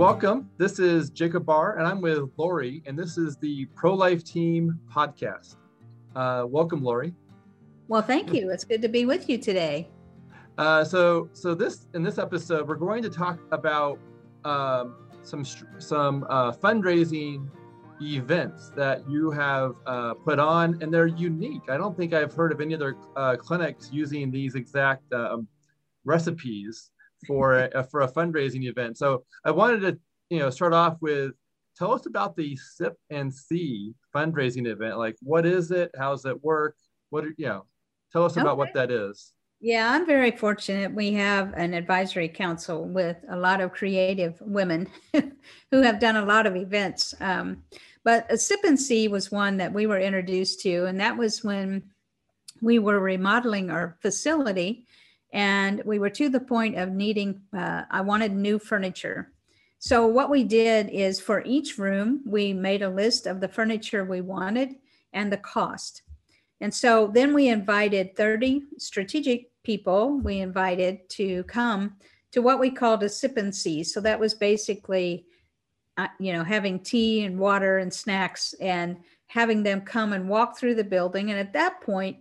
welcome. This is Jacob Barr, and I'm with Lori, and this is the Pro Life Team podcast. Uh, welcome, Lori. Well, thank you. It's good to be with you today. Uh, so, so this in this episode, we're going to talk about um, some some uh, fundraising events that you have uh, put on, and they're unique. I don't think I've heard of any other uh, clinics using these exact um, recipes for a, for a fundraising event. So I wanted to you know start off with tell us about the Sip and See fundraising event. Like, what is it? How does it work? What you know? Tell us okay. about what that is. Yeah, I'm very fortunate. We have an advisory council with a lot of creative women who have done a lot of events. Um, but a Sip and See was one that we were introduced to, and that was when we were remodeling our facility, and we were to the point of needing. Uh, I wanted new furniture, so what we did is for each room, we made a list of the furniture we wanted and the cost. And so then we invited 30 strategic people we invited to come to what we called a sip and see. So that was basically, uh, you know, having tea and water and snacks and having them come and walk through the building. And at that point,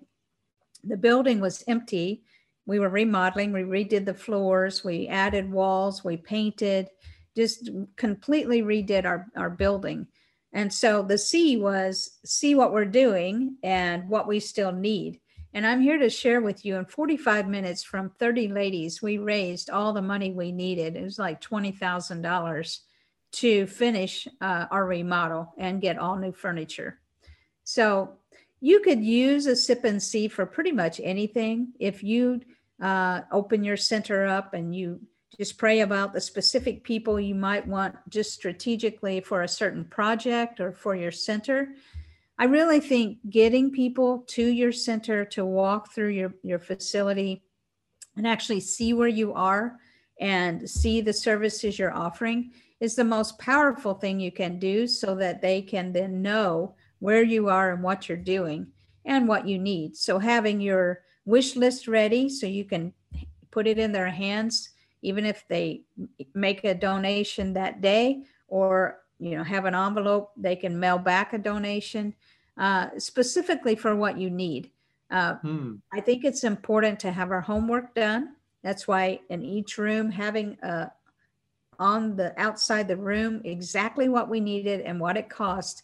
the building was empty. We were remodeling, we redid the floors, we added walls, we painted, just completely redid our, our building. And so the C was see what we're doing and what we still need. And I'm here to share with you in 45 minutes from 30 ladies, we raised all the money we needed. It was like $20,000 to finish uh, our remodel and get all new furniture. So you could use a sip and see for pretty much anything. If you uh, open your center up and you just pray about the specific people you might want just strategically for a certain project or for your center, I really think getting people to your center to walk through your, your facility and actually see where you are and see the services you're offering is the most powerful thing you can do so that they can then know where you are and what you're doing and what you need. So having your wish list ready so you can put it in their hands even if they make a donation that day or you know have an envelope they can mail back a donation uh, specifically for what you need uh, hmm. i think it's important to have our homework done that's why in each room having uh, on the outside the room exactly what we needed and what it cost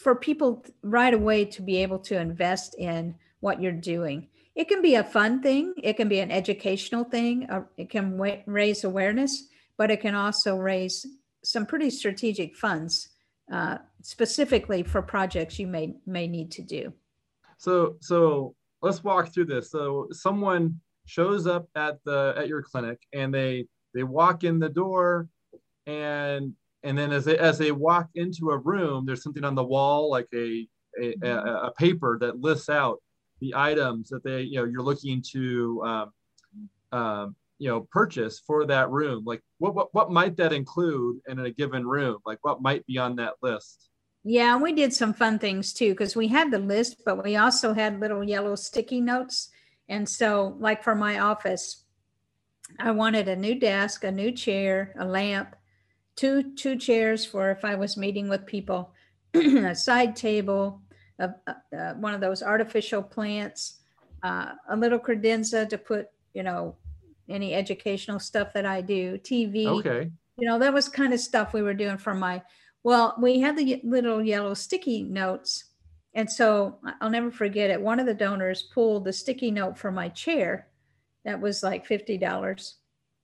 for people right away to be able to invest in what you're doing. It can be a fun thing it can be an educational thing uh, it can raise awareness but it can also raise some pretty strategic funds uh, specifically for projects you may may need to do. So so let's walk through this. So someone shows up at the at your clinic and they they walk in the door and and then as they as they walk into a room there's something on the wall like a a, a, a paper that lists out the items that they you know you're looking to um, um, you know purchase for that room. Like what, what what might that include in a given room? Like what might be on that list? Yeah we did some fun things too because we had the list but we also had little yellow sticky notes. And so like for my office i wanted a new desk a new chair a lamp two two chairs for if i was meeting with people a side table a, uh, one of those artificial plants, uh, a little credenza to put, you know, any educational stuff that I do, TV. Okay. You know, that was kind of stuff we were doing for my, well, we had the little yellow sticky notes. And so I'll never forget it. One of the donors pulled the sticky note for my chair that was like $50.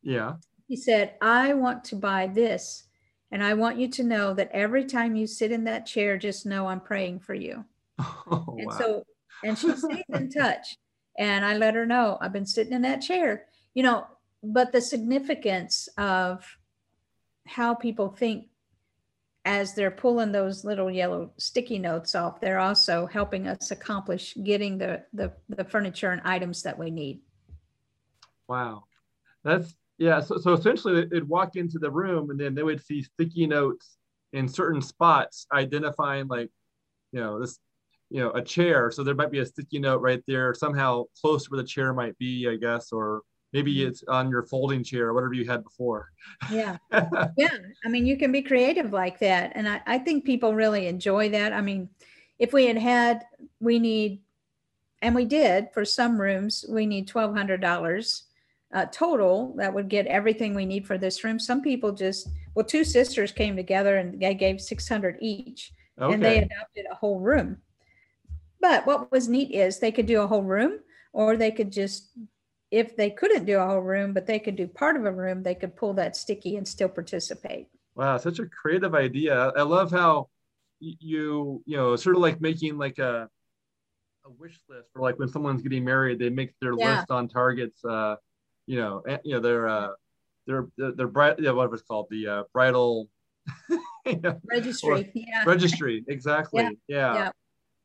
Yeah. He said, I want to buy this. And I want you to know that every time you sit in that chair, just know I'm praying for you. Oh, and wow. so, and she stayed in touch. And I let her know I've been sitting in that chair, you know, but the significance of how people think as they're pulling those little yellow sticky notes off, they're also helping us accomplish getting the, the, the furniture and items that we need. Wow. That's, yeah. So, so essentially they'd walk into the room and then they would see sticky notes in certain spots identifying like, you know, this you know a chair so there might be a sticky note right there somehow close to where the chair might be i guess or maybe Mhm. it's on your folding chair or whatever you had before. Yeah. yeah i mean you can be creative like that and I, I think people really enjoy that i mean if we had had we need and we did for some rooms we need $1200 uh, total that would get everything we need for this room some people just well two sisters came together and they gave 600 each and they adopted a whole room but what was neat is they could do a whole room or they could just if they couldn't do a whole room but they could do part of a room they could pull that sticky and still participate Wow, such a creative idea. I I love how you, you know, sort of like making like a a wish list for like when someone's getting married, they make their Yeah. list on targets, uh, you know, and, you know, their uh their their, their bride, yeah, whatever it's called, the uh, bridal you know, registry yeah registry. Exactly. Yeah. Yeah.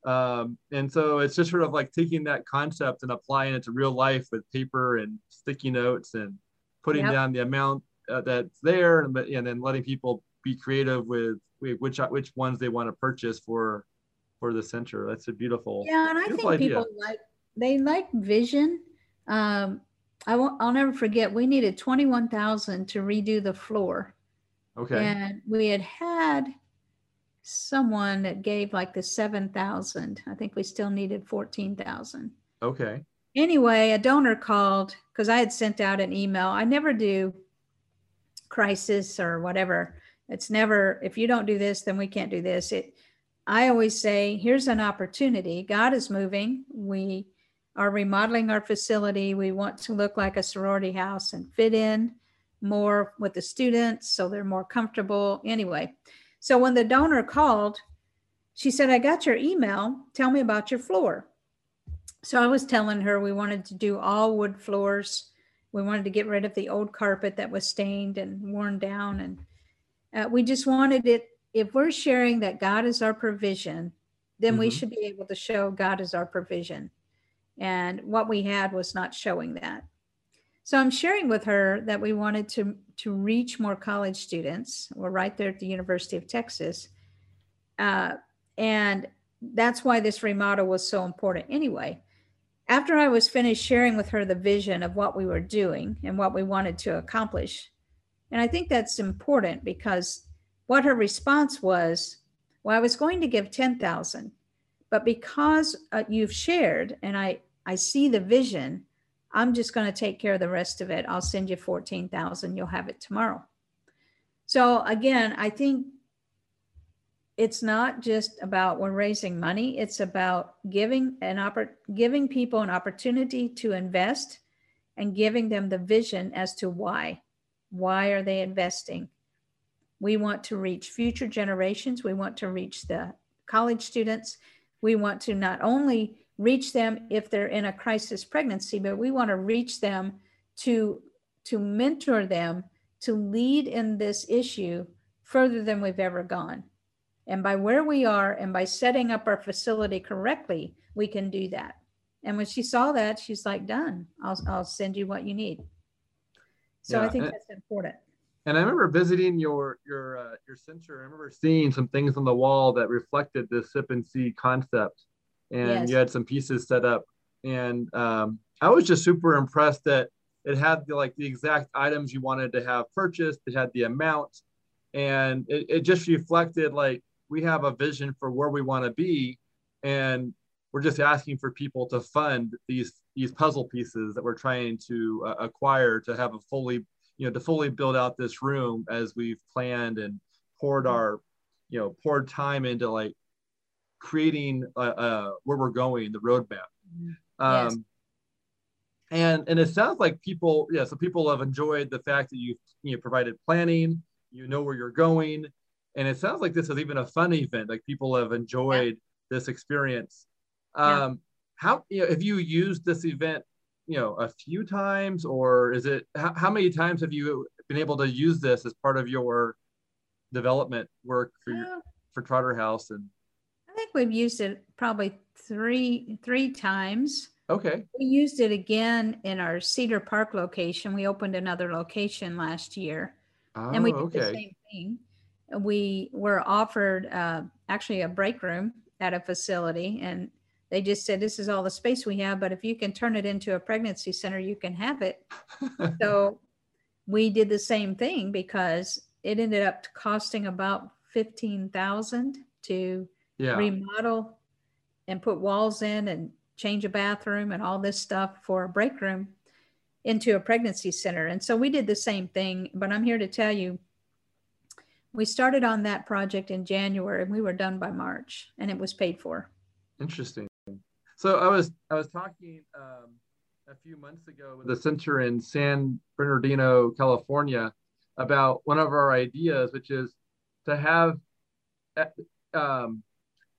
Um, and so it's just sort of like taking that concept and applying it to real life with paper and sticky notes and putting Yep. down the amount uh, that's there and, but- and then letting people be creative with with which which ones they want to purchase for for the center. That's a beautiful. yeah and i think idea. people like they like vision um i won't i'll never forget we needed 21000 to redo the floor Okay. and we had had someone that gave like the 7000 i think we still needed 14000 Okay. anyway, a donor called because I had sent out an email. I never do crisis or whatever. It's never if you don't do this, then we can't do this. It I always say, here's an opportunity. God is moving. We are remodeling our facility. We want to look like a sorority house and fit in more with the students so they're more comfortable. Anyway, so when the donor called, she said, I got your email. Tell me about your floor. So I was telling her we wanted to do all wood floors. We wanted to get rid of the old carpet that was stained and worn down. And uh, we just wanted it. If we're sharing that God is our provision, then we Mhm. should be able to show God is our provision. And what we had was not showing that. So I'm sharing with her that we wanted to, to reach more college students. We're right there at the University of Texas. Uh, and that's why this remodel was so important anyway. After I was finished sharing with her the vision of what we were doing and what we wanted to accomplish, and I think that's important because what her response was, well, I was going to give 10,000, but because uh, you've shared and I, I see the vision, I'm just going to take care of the rest of it. I'll send you 14,000. You'll have it tomorrow. So again, I think it's not just about we're raising money it's about giving an oppor- giving people an opportunity to invest and giving them the vision as to why why are they investing we want to reach future generations we want to reach the college students we want to not only reach them if they're in a crisis pregnancy but we want to reach them to to mentor them to lead in this issue further than we've ever gone and by where we are and by setting up our facility correctly, we can do that. And when she saw that, she's like, done. I'll, I'll send you what you need. So I think that's important. And I remember visiting your your uh, your center. I remember seeing some things on the wall that reflected this sip and see concept, and Yes. you had some pieces set up. And um, I was just super impressed that it had the, like the exact items you wanted to have purchased. It had the amount, and it, it just reflected like we have a vision for where we want to be, and we're just asking for people to fund these these puzzle pieces that we're trying to uh, acquire to have a fully you know to fully build out this room as we've planned and poured our you know poured time into like creating uh, uh where we're going the roadmap. Um Yes. and and it sounds like people yeah so people have enjoyed the fact that you've you know provided planning you know where you're going and it sounds like this is even a fun event like people have enjoyed this experience. Yeah. um how you know have you used this event you know a few times or is it how, how many times have you been able to use this as part of your development work for your, for trotter house and I think we've used it probably three three times. okay We used it again in our Cedar Park location. We opened another location last year. oh, and we did the same thing. We were offered uh, actually a break room at a facility, and they just said, this is all the space we have, but if you can turn it into a pregnancy center, you can have it. so we did the same thing because it ended up costing about 15,000 to yeah. remodel and put walls in and change a bathroom and all this stuff for a break room into a pregnancy center. And so we did the same thing, but I'm here to tell you we started on that project in January and we were done by March and it was paid for. Interesting. So I was I was talking um, a few months ago with a center in San Bernardino, California, about one of our ideas, which is to have. Eh, um,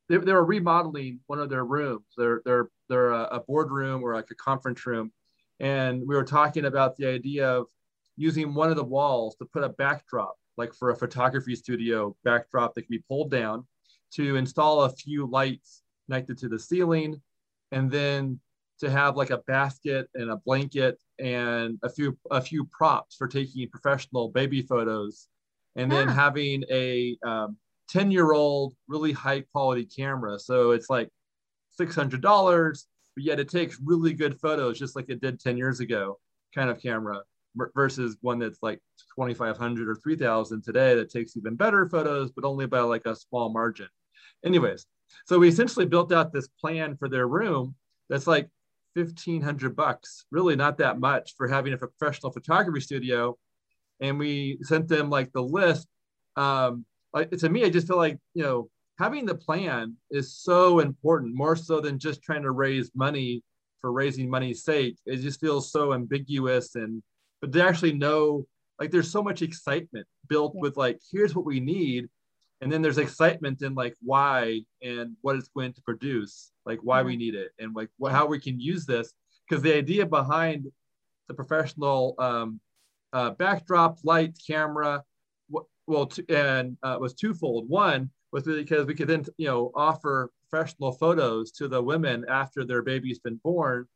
they, they were remodeling one of their rooms. They're they're they're a, a boardroom or like a conference room, and we were talking about the idea of using one of the walls to put a backdrop, like for a photography studio backdrop that can be pulled down, to install a few lights connected to the ceiling, and then to have like a basket and a blanket and a few a few props for taking professional baby photos, and then yeah. having a um, 10 year old really high quality camera. So it's like $600, but yet it takes really good photos, just like it did 10 years ago, kind of camera versus one that's like 2,500 or 3,000 today that takes even better photos, but only by like a small margin. Anyways, so we essentially built out this plan for their room that's like 1500 bucks, really not that much for having a professional photography studio. And we sent them like the list. Um, like to me, I just feel like, you know, having the plan is so important, more so than just trying to raise money for raising money's sake. It just feels so ambiguous and but to actually know like there's so much excitement built yeah. with like here's what we need and then there's excitement in like why and what it's going to produce like why we need it and like what, how we can use this. Because the idea behind the professional um, uh, backdrop light camera well and uh, was twofold. One was because we could then you know offer professional photos to the women after their baby's been born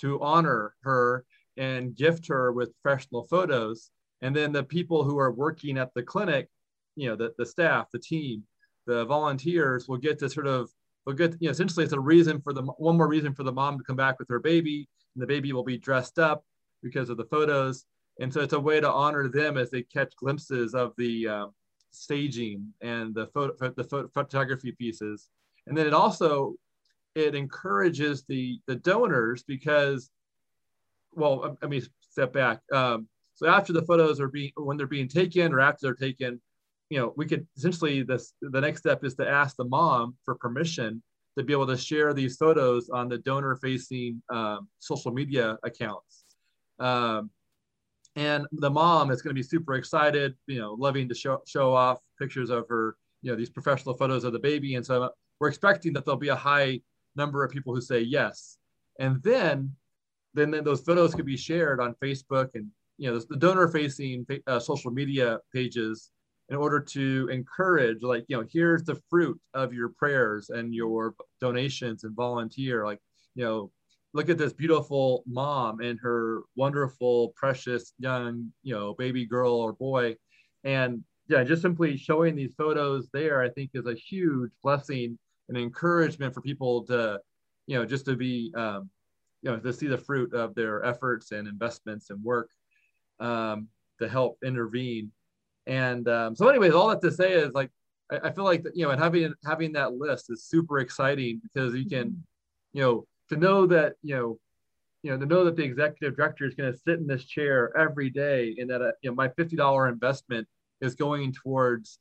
to honor her and gift her with professional photos. And then the people who are working at the clinic you know the, the staff the team the volunteers will get to sort of will get you know essentially it's a reason for the one more reason for the mom to come back with her baby and the baby will be dressed up because of the photos and so it's a way to honor them as they catch glimpses of the um, staging and the photo, the photo, photography pieces. And then it also it encourages the the donors because, well, let me step back. Um, so after the photos are being when they're being taken or after they're taken, you know, we could essentially this the next step is to ask the mom for permission to be able to share these photos on the donor facing um, social media accounts. Um, and the mom is going to be super excited you know loving to show, show off pictures of her you know these professional photos of the baby. And so we're expecting that there'll be a high number of people who say yes. And then then, then those photos could be shared on facebook and you know the donor facing uh, social media pages in order to encourage like you know here's the fruit of your prayers and your donations and volunteer like you know look at this beautiful mom and her wonderful, precious young, you know, baby girl or boy. And yeah, just simply showing these photos there, I think is a huge blessing and encouragement for people to, you know, just to be, um, you know, to see the fruit of their efforts and investments and work um, to help intervene. And um, so, anyways, all that to say is like, I, I feel like, you know, and having having that list is super exciting because you can, you know, to know that you know you know to know that the executive director is going to sit in this chair every day and that uh, you know my $50 investment is going towards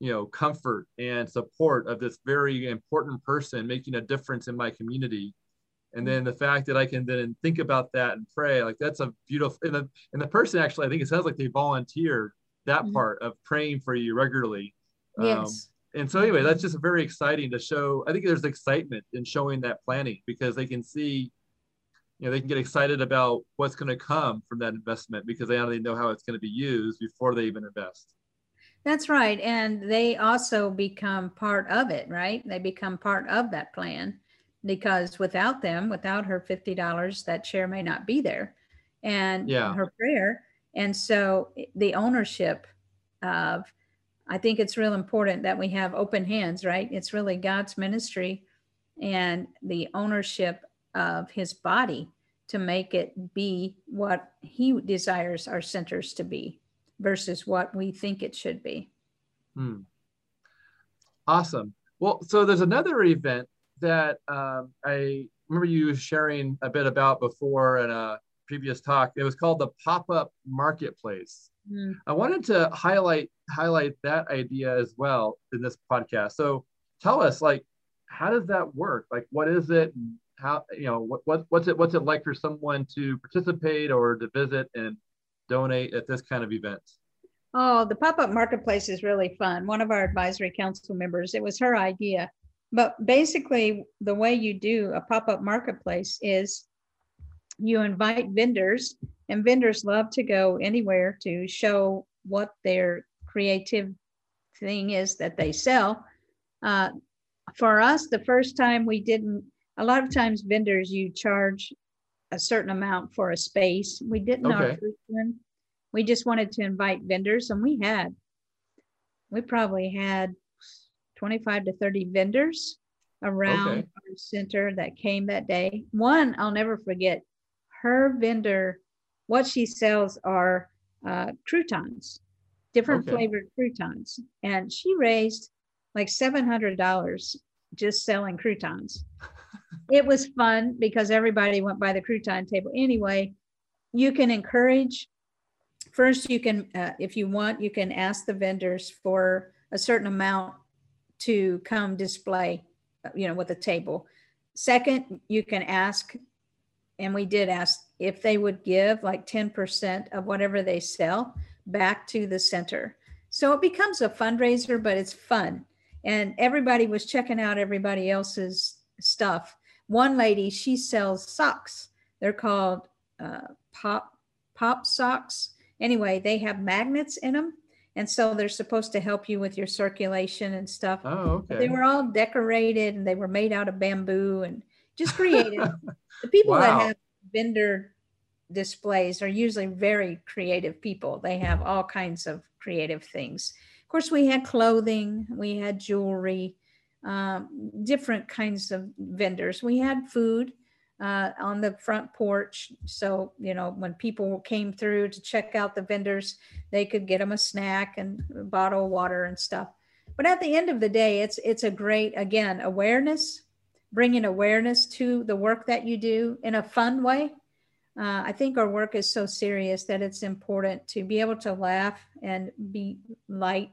you know comfort and support of this very important person making a difference in my community. And then the fact that i can then think about that and pray like that's a beautiful and the, and the person actually i think it sounds like they volunteered that mm-hmm. part of praying for you regularly yes. Um, and so anyway, that's just very exciting to show. I think there's excitement in showing that planning because they can see, you know, they can get excited about what's going to come from that investment because they already know how it's going to be used before they even invest. That's right. And they also become part of it, right? They become part of that plan because without them, without her $50, that chair may not be there and yeah. her prayer. And so the ownership of I think it's real important that we have open hands, right? It's really God's ministry. and the ownership of his body to make it be what he desires our centers to be versus what we think it should be. Hmm. Awesome. Well, so there's another event that um, I remember you sharing a bit about before in a previous talk. It was called the pop-up marketplace. Mm. I wanted to highlight highlight that idea as well in this podcast. So tell us, like, how does that work? Like, what is it? How you know what, what what's it what's it like for someone to participate or to visit and donate at this kind of event? Oh, the pop-up marketplace is really fun. One of our advisory council members, it was her idea. But basically, the way you do a pop-up marketplace is you invite vendors, and vendors love to go anywhere to show what their creative thing is that they sell. Uh, for us, the first time we didn't, a lot of times vendors, you charge a certain amount for a space. We didn't okay. our first one. We just wanted to invite vendors, and we had, we probably had 25 to 30 vendors around okay. our center that came that day. One, I'll never forget, her vendor, what she sells are uh, croutons, different okay. flavored croutons. And she raised like $700 just selling croutons. it was fun because everybody went by the crouton table. Anyway, you can encourage, first, you can, uh, if you want, you can ask the vendors for a certain amount to come display, you know, with a table. Second, you can ask, and we did ask if they would give like 10% of whatever they sell back to the center. So it becomes a fundraiser, but it's fun. And everybody was checking out everybody else's stuff. One lady, she sells socks. They're called uh, pop pop socks. Anyway, they have magnets in them, and so they're supposed to help you with your circulation and stuff. Oh, okay. They were all decorated, and they were made out of bamboo and just creative. the people wow. that have vendor displays are usually very creative people. They have all kinds of creative things. Of course, we had clothing, we had jewelry, um, different kinds of vendors. We had food uh, on the front porch. So, you know, when people came through to check out the vendors, they could get them a snack and a bottle of water and stuff. But at the end of the day, it's it's a great again awareness, bringing awareness to the work that you do in a fun way uh, I think our work is so serious that it's important to be able to laugh and be light,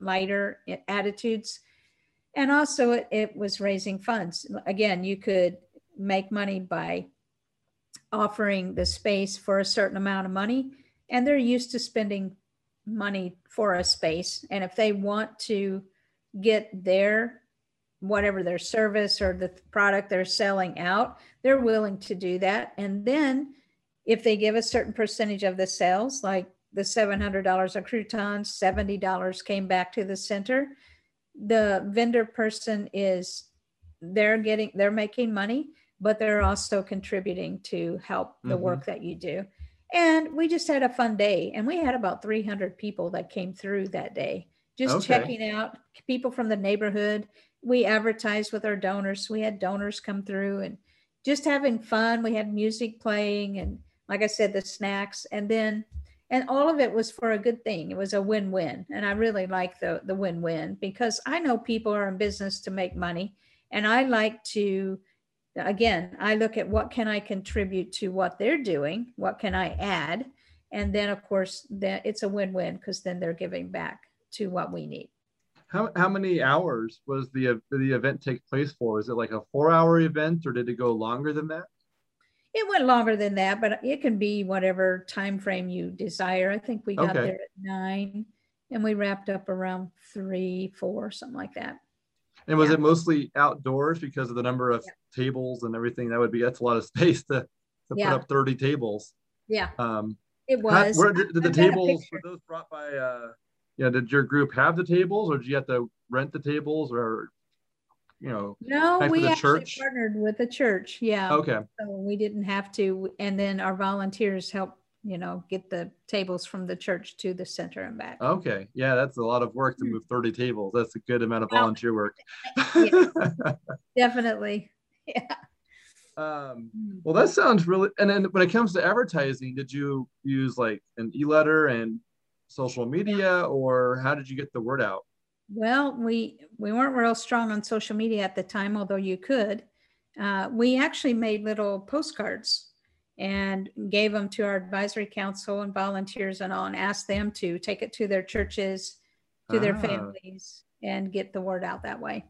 lighter attitudes. And also, it, it was raising funds. Again, you could make money by offering the space for a certain amount of money, and they're used to spending money for a space. And if they want to get their whatever their service or the product they're selling out, they're willing to do that. And then if they give a certain percentage of the sales, like the $700 of croutons, $70 came back to the center, the vendor person is, they're getting, they're making money, but they're also contributing to help the mm-hmm. work that you do. And we just had a fun day. And we had about 300 people that came through that day, just okay. checking out people from the neighborhood we advertised with our donors. We had donors come through and just having fun. We had music playing and, like I said, the snacks, and then and all of it was for a good thing. It was a win-win, and I really like the the win-win because I know people are in business to make money, and I like to. Again, I look at what can I contribute to what they're doing, what can I add, and then of course that it's a win-win because then they're giving back to what we need. How, how many hours was the the event take place for? Is it like a four hour event or did it go longer than that? It went longer than that, but it can be whatever time frame you desire. I think we got okay. there at nine and we wrapped up around three, four, something like that. And was yeah. it mostly outdoors because of the number of yeah. tables and everything? That would be that's a lot of space to, to yeah. put up 30 tables. Yeah. Um, it was. How, where did, did the tables were those brought by uh, yeah, did your group have the tables or did you have to rent the tables or, you know, no, we actually church? partnered with the church. Yeah. Okay. So we didn't have to. And then our volunteers helped you know, get the tables from the church to the center and back. Okay. Yeah, that's a lot of work to Mm. move 30 tables. That's a good amount of volunteer work. Definitely. Yeah. um, Mm. well, that sounds really. And then when it comes to advertising, did you use like an e-letter and social media, or how did you get the word out? Well, we we weren't real strong on social media at the time, although you could. Uh, we actually made little postcards and gave them to our advisory council and volunteers and all, and asked them to take it to their churches, to their Ah. families, and get the word out that way.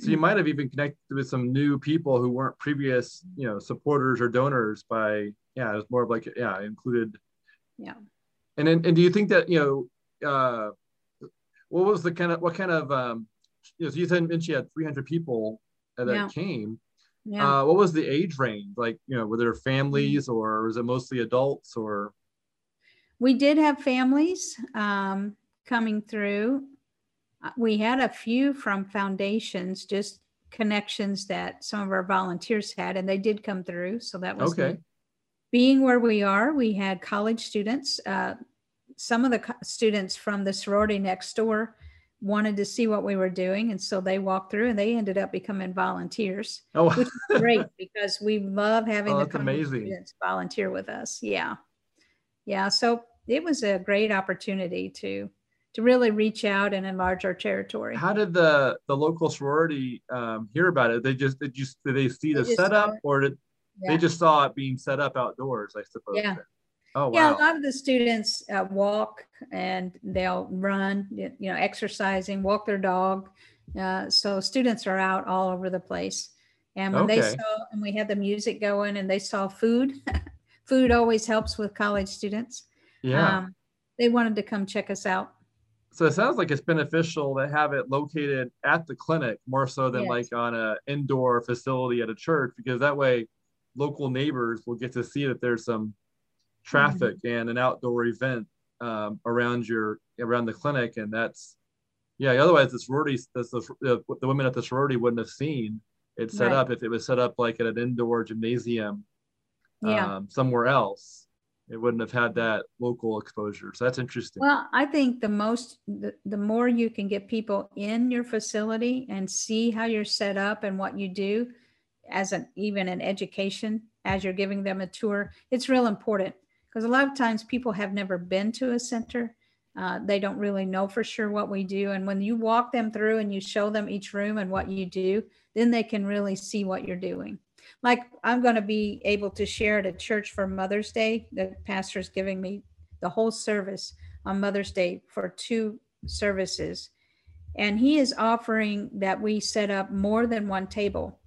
So you might have even connected with some new people who weren't previous, you know, supporters or donors by, yeah, it was more of like, yeah, included. Yeah. And then, and do you think that, you know, uh, what was the kind of, what kind of, um, you know, you said mentioned you had 300 people that Yeah. came. Yeah. Uh, what was the age range? Like, you know, were there families or was it mostly adults or? We did have families um, coming through. Uh, We had a few from foundations, just connections that some of our volunteers had, and they did come through. So that was Okay. neat. Being where we are, we had college students. Uh, some of the co- students from the sorority next door wanted to see what we were doing, and so they walked through, and they ended up becoming volunteers Oh, which is great because we love having Oh, the college amazing. students volunteer with us. Yeah. Yeah. So it was a great opportunity to to really reach out and enlarge our territory. how did the the local sorority um, hear about it? They just did you did they see They the setup or did Yeah. they just saw it being set up outdoors? I suppose. Yeah. Oh wow. Yeah, a lot of the students uh, walk and they'll run, you know, exercising, walk their dog. Uh, so students are out all over the place. And when they saw, and we had the music going and they saw food, food always helps with college students. yeah. Um, they wanted to come check us out. so it sounds like it's beneficial to have it located at the clinic more so than Yes. like on an indoor facility at a church because that way local neighbors will get to see that there's some traffic Mm-hmm. and an outdoor event um, around your around the clinic and that's yeah otherwise the sorority the, the, the women at the sorority wouldn't have seen it set Right. up if it was set up like at an indoor gymnasium Yeah. um, somewhere else it wouldn't have had that local exposure so that's interesting Well, I think the most, the, the more you can get people in your facility and see how you're set up and what you do as an, even an education, as you're giving them a tour, it's real important. Because a lot of times people have never been to a center. Uh, they don't really know for sure what we do. And when you walk them through and you show them each room and what you do, then they can really see what you're doing. Like I'm going to be able to share at a church for Mother's Day. The pastor is giving me the whole service on Mother's Day for two services. And he is offering that we set up more than one table.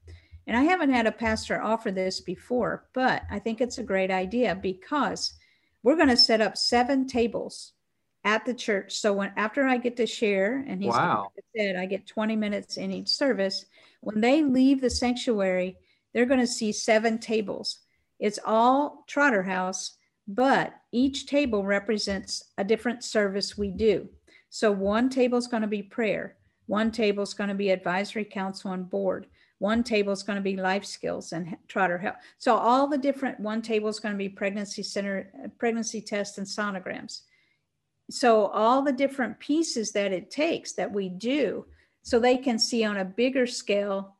And I haven't had a pastor offer this before, but I think it's a great idea because we're going to set up seven tables at the church. So when after I get to share, and he's Wow. said, I get 20 minutes in each service. When they leave the sanctuary, they're going to see seven tables. It's all Trotter House, but each table represents a different service we do. So one table is going to be prayer, one table is going to be advisory council and board, one table is going to be life skills and Trotter Health. So all the different one table is going to be pregnancy center, uh, pregnancy tests and sonograms. So all the different pieces that it takes that we do, so they can see on a bigger scale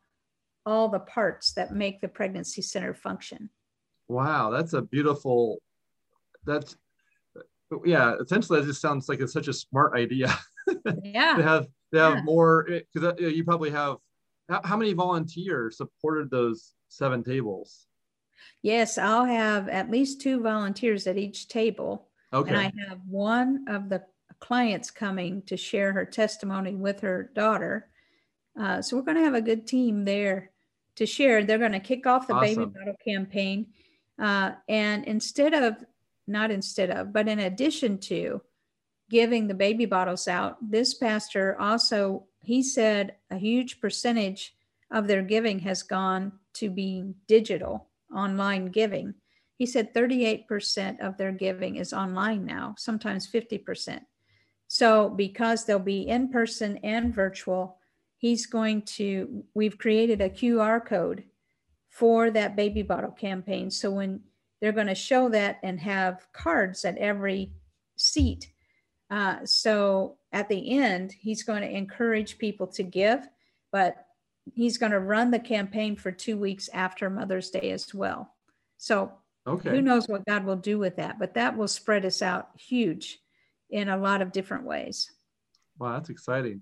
all the parts that make the pregnancy center function. Wow, that's a beautiful. That's yeah. Essentially, that just sounds like it's such a smart idea yeah. to have to have Yeah. more because you probably have. How, many volunteers supported those seven tables? Yes, I'll have at least two volunteers at each table. Okay. And I have one of the clients coming to share her testimony with her daughter. Uh, so we're going to have a good team there to share. They're going to kick off the baby bottle campaign. Uh, and instead of, not instead of, but in addition to giving the baby bottles out, this pastor also, he said a huge percentage of their giving has gone to being digital, online giving. He said 38% of their giving is online now, sometimes 50%. So, because they'll be in person and virtual, he's going to, we've created a QR code for that baby bottle campaign. So, when they're going to show that and have cards at every seat. Uh, so at the end, he's going to encourage people to give, but he's going to run the campaign for two weeks after Mother's Day as well. So Okay. who knows what God will do with that, but that will spread us out huge in a lot of different ways. Wow, that's exciting.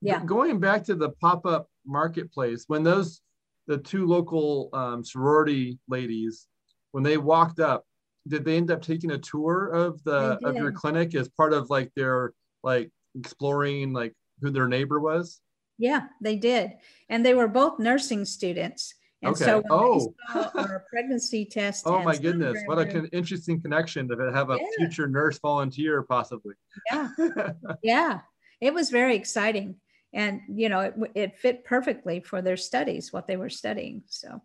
Yeah. Going back to the pop-up marketplace, when those the two local um, sorority ladies, when they walked up, did they end up taking a tour of the of your clinic as part of like their like exploring like who their neighbor was? Yeah, they did. And they were both nursing students. And so Okay. when Oh. they saw our pregnancy test. Oh my goodness, what a con- interesting connection to have a Yeah. future nurse volunteer possibly. Yeah, yeah, it was very exciting. And, you know, it, it fit perfectly for their studies, what they were studying. So,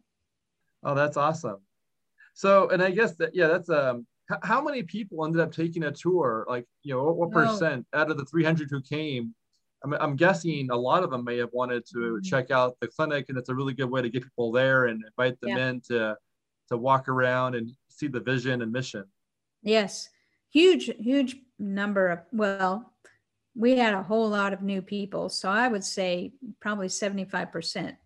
Oh, that's awesome. So, and I guess that yeah, that's um. h- How many people ended up taking a tour? Like, you know, what, what Oh. percent out of the 300 who came? I'm, I'm guessing a lot of them may have wanted to Mhm. check out the clinic, and it's a really good way to get people there and invite them in to to walk around and see the vision and mission. yes, huge, huge number of, well, we had a whole lot of new people. So I would say probably 75%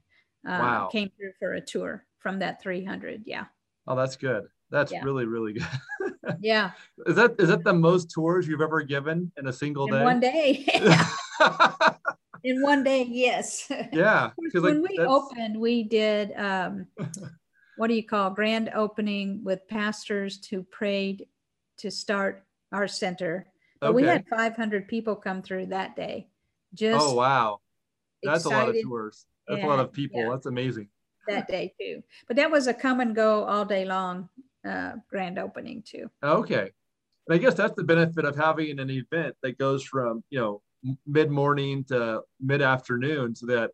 uh, Wow. came through for a tour from that 300. Yeah. Oh, that's good. That's Yeah. really really good. Yeah. is that is that the most tours you've ever given in a single In day? one day. in one day, yes. yeah, 'cause, like, when we that's- opened, we did um, what do you call grand opening with pastors who prayed to start our center. But we had 500 people come through that day. Just Oh wow, that's a lot of tours. That's a lot of people. yeah. That's amazing. That day too. But that was a come and go all day long uh, grand opening too. Okay. And I guess that's the benefit of having an event that goes from, you know, mid morning to mid afternoon so that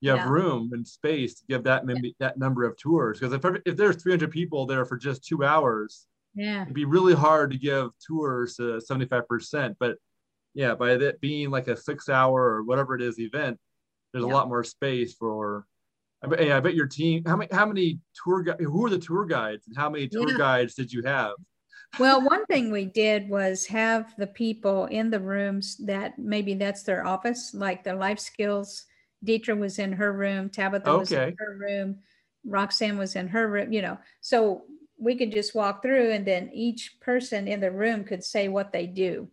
you have Yeah. room and space to give that, that number of tours. Because if, if there's 300 people there for just two hours, Yeah. it'd be really hard to give tours to 75%. But yeah, by that being like a six hour or whatever it is event, there's Yeah. a lot more space for. I bet, yeah, I bet your team. How many? How many tour guides? Who are the tour guides, and how many tour Yeah. guides did you have? Well, one thing we did was have the people in the rooms that maybe that's their office, like the life skills. Deidre was in her room, Tabitha was in her room, Roxanne was in her room, you know. So we could just walk through and then each person in the room could say what they do.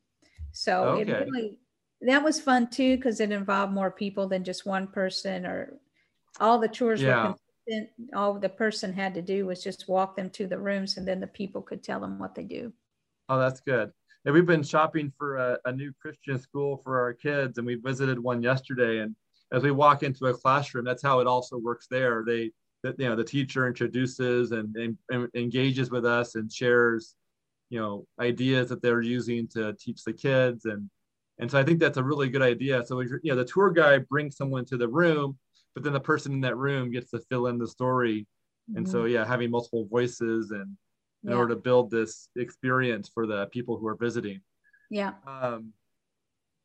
So it really that was fun too because it involved more people than just one person or all the tours Yeah. were consistent. All the person had to do was just walk them to the rooms and then the people could tell them what they do. Oh, that's good. Yeah, we've been shopping for a, a new Christian school for our kids, and we visited one yesterday. And as we walk into a classroom, that's how it also works there. They, that you know, the teacher introduces and, and, and engages with us and shares, you know, ideas that they're using to teach the kids, and and so I think that's a really good idea. So you know, the tour guide brings someone to the room, but then the person in that room gets to fill in the story. And so yeah, having multiple voices and in Yeah. order to build this experience for the people who are visiting. Yeah. Um,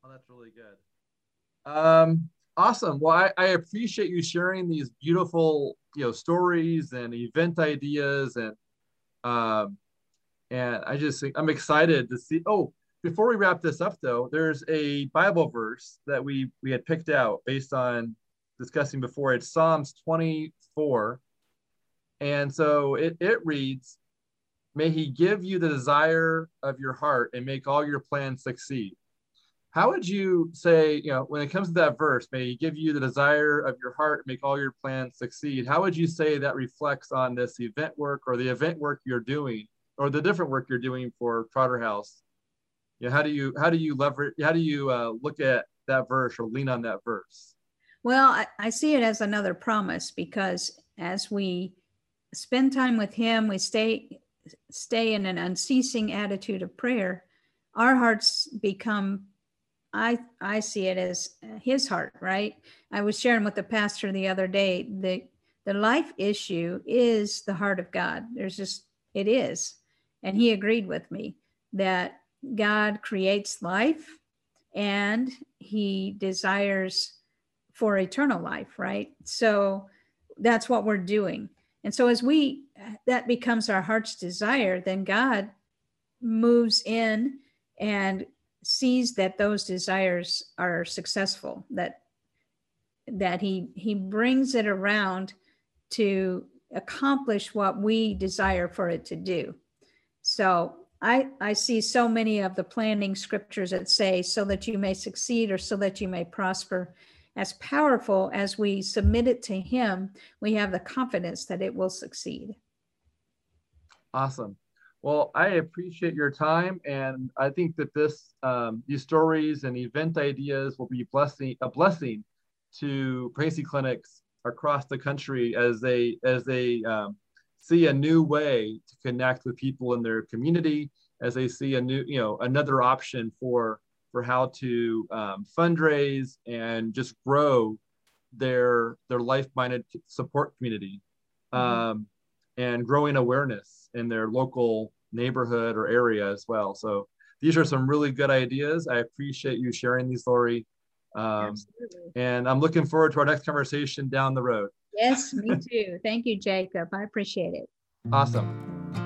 well, that's really good. Um, awesome. Well, I, I appreciate you sharing these beautiful, you know, stories and event ideas, and um, and I just I'm excited to see. Oh, before we wrap this up, though, there's a Bible verse that we we had picked out based on discussing before. It's Psalms 24, and so it it reads. May he give you the desire of your heart and make all your plans succeed. How would you say, you know, when it comes to that verse, may he give you the desire of your heart and make all your plans succeed? How would you say that reflects on this event work or the event work you're doing or the different work you're doing for Trotter House? Know, how do you how do you leverage how do you uh, look at that verse or lean on that verse? Well, I, I see it as another promise because as we spend time with Him, we stay stay in an unceasing attitude of prayer. Our hearts become, I I see it as His heart. Right. I was sharing with the pastor the other day. The the life issue is the heart of God. There's just it is, and He agreed with me that God creates life, and He desires for eternal life, right? So that's what we're doing. And so as we that becomes our heart's desire, then God moves in and sees that those desires are successful, that that he he brings it around to accomplish what we desire for it to do. So I, I see so many of the planning scriptures that say, so that you may succeed or so that you may prosper. As powerful as we submit it to Him, we have the confidence that it will succeed. Awesome. Well, I appreciate your time, and I think that this um, these stories and event ideas will be blessing a blessing to pregnancy clinics across the country as they as they um, see a new way to connect with people in their community, as they see a new you know another option for for how to um, fundraise and just grow their their life-minded support community mm-hmm. um, and growing awareness in their local neighborhood or area as well. So these are some really good ideas. I appreciate you sharing these, Lori. Um, and I'm looking forward to our next conversation down the road. Yes, me too. Thank you, Jacob. I appreciate it. Awesome.